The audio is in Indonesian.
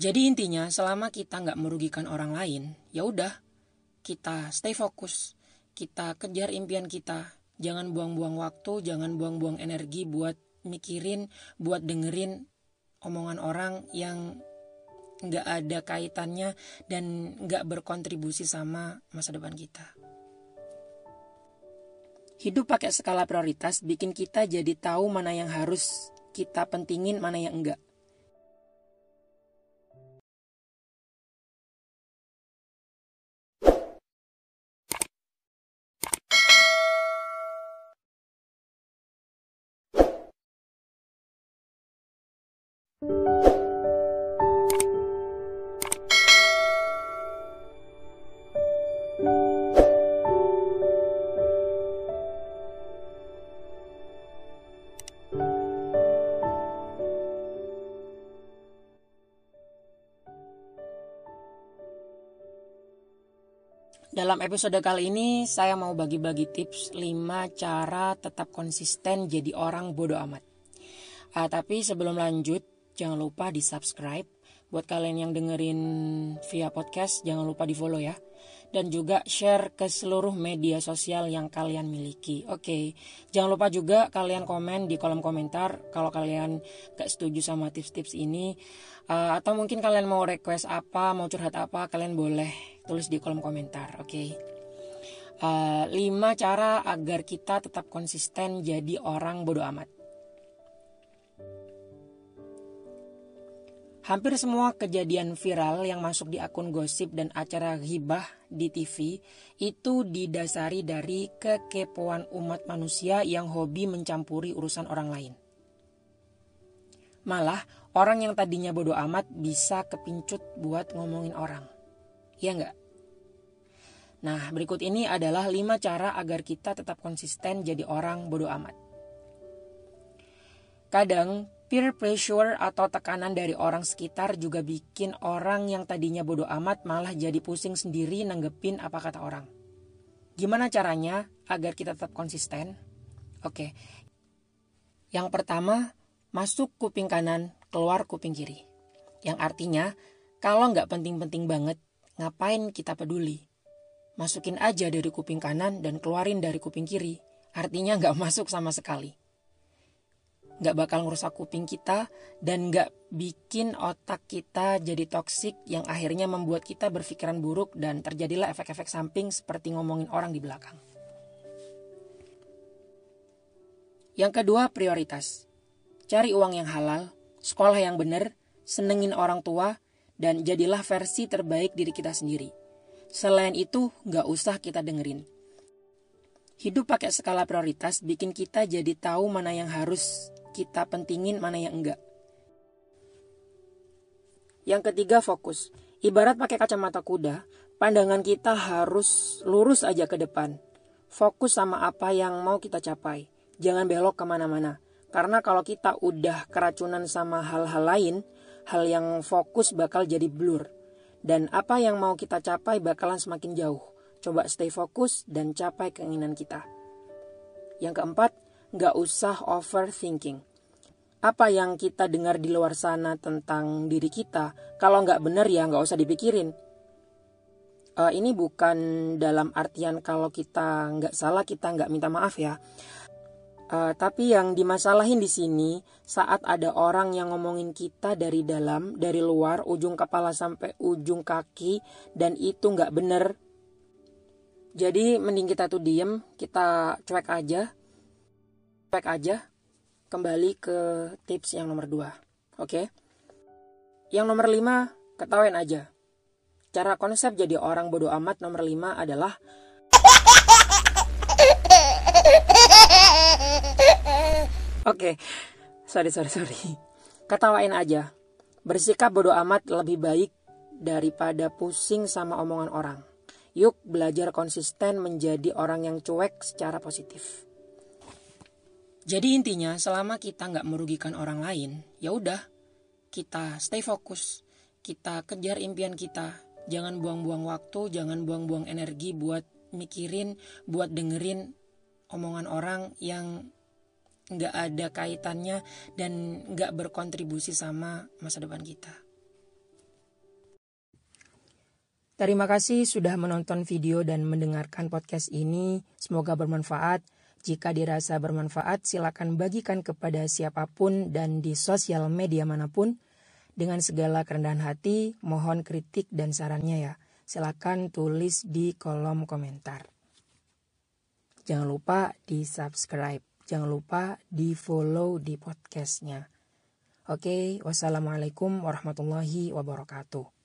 Jadi intinya selama kita nggak merugikan orang lain, ya udah kita stay fokus, kita kejar impian kita, jangan buang-buang waktu, jangan buang-buang energi buat mikirin, buat dengerin omongan orang yang nggak ada kaitannya dan nggak berkontribusi sama masa depan kita. Hidup pakai skala prioritas bikin kita jadi tahu mana yang harus kita pentingin, mana yang enggak. Dalam episode kali ini saya mau bagi-bagi tips 5 cara tetap konsisten jadi orang bodoh amat. Uh, tapi sebelum lanjut, jangan lupa di subscribe. Buat kalian yang dengerin via podcast, jangan lupa di follow ya. Dan juga share ke seluruh media sosial yang kalian miliki. Oke, jangan lupa juga kalian komen di kolom komentar kalau kalian gak setuju sama tips-tips ini. Uh, atau mungkin kalian mau request apa, mau curhat apa, kalian boleh tulis di kolom komentar oke okay? uh, 5 cara agar kita tetap konsisten jadi orang bodoh amat Hampir semua kejadian viral yang masuk di akun gosip dan acara hibah di TV itu didasari dari kekepoan umat manusia yang hobi mencampuri urusan orang lain. Malah, orang yang tadinya bodoh amat bisa kepincut buat ngomongin orang. Ya enggak? Nah, berikut ini adalah 5 cara agar kita tetap konsisten jadi orang bodoh amat. Kadang, peer pressure atau tekanan dari orang sekitar juga bikin orang yang tadinya bodoh amat malah jadi pusing sendiri nanggepin apa kata orang. Gimana caranya agar kita tetap konsisten? Oke, yang pertama, masuk kuping kanan, keluar kuping kiri. Yang artinya, kalau nggak penting-penting banget, ngapain kita peduli? Masukin aja dari kuping kanan dan keluarin dari kuping kiri. Artinya nggak masuk sama sekali. Nggak bakal ngerusak kuping kita dan nggak bikin otak kita jadi toksik yang akhirnya membuat kita berpikiran buruk dan terjadilah efek-efek samping seperti ngomongin orang di belakang. Yang kedua, prioritas. Cari uang yang halal, sekolah yang benar, senengin orang tua, dan jadilah versi terbaik diri kita sendiri. Selain itu, nggak usah kita dengerin. Hidup pakai skala prioritas bikin kita jadi tahu mana yang harus kita pentingin, mana yang enggak. Yang ketiga, fokus. Ibarat pakai kacamata kuda, pandangan kita harus lurus aja ke depan. Fokus sama apa yang mau kita capai. Jangan belok ke mana-mana. Karena kalau kita udah keracunan sama hal-hal lain, hal yang fokus bakal jadi blur dan apa yang mau kita capai bakalan semakin jauh. Coba stay fokus dan capai keinginan kita. Yang keempat, nggak usah overthinking. Apa yang kita dengar di luar sana tentang diri kita, kalau nggak benar ya nggak usah dipikirin. Uh, ini bukan dalam artian kalau kita nggak salah kita nggak minta maaf ya. Uh, tapi yang dimasalahin di sini saat ada orang yang ngomongin kita dari dalam, dari luar, ujung kepala sampai ujung kaki, dan itu nggak bener. Jadi mending kita tuh diem, kita cuek aja, cuek aja. Kembali ke tips yang nomor dua, oke? Okay? Yang nomor lima, ketawain aja. Cara konsep jadi orang bodoh amat nomor lima adalah Oke, okay. sorry sorry sorry. Ketawain aja. Bersikap bodoh amat lebih baik daripada pusing sama omongan orang. Yuk belajar konsisten menjadi orang yang cuek secara positif. Jadi intinya selama kita nggak merugikan orang lain, ya udah kita stay fokus, kita kejar impian kita, jangan buang-buang waktu, jangan buang-buang energi buat mikirin, buat dengerin omongan orang yang nggak ada kaitannya dan nggak berkontribusi sama masa depan kita. Terima kasih sudah menonton video dan mendengarkan podcast ini. Semoga bermanfaat. Jika dirasa bermanfaat, silakan bagikan kepada siapa pun dan di sosial media mana pun. Dengan segala kerendahan hati, mohon kritik dan sarannya ya. Silakan tulis di kolom komentar. Jangan lupa di subscribe. Jangan lupa di follow di podcastnya. Oke, wassalamualaikum warahmatullahi wabarakatuh.